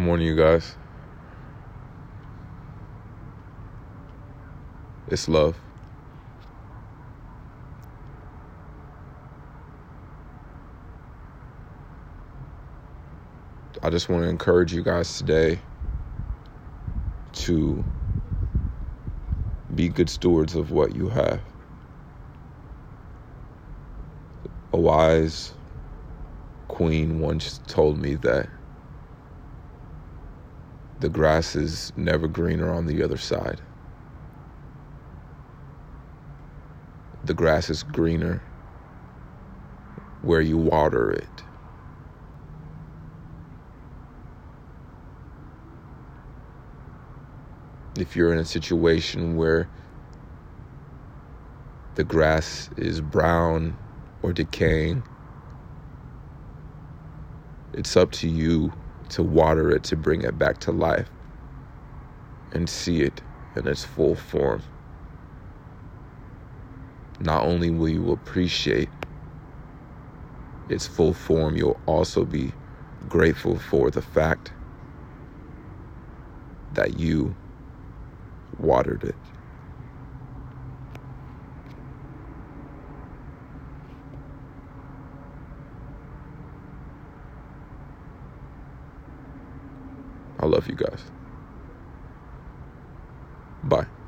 Good morning, you guys. It's love. I just want to encourage you guys today to be good stewards of what you have. A wise queen once told me that the grass is never greener on the other side. The grass is greener where you water it. if you're in a situation where the grass is brown or decaying, it's up to you to water it to bring it back to life and see it in its full form. Not only will you appreciate its full form, you'll also be grateful for the fact that you watered it. I love you guys. Bye.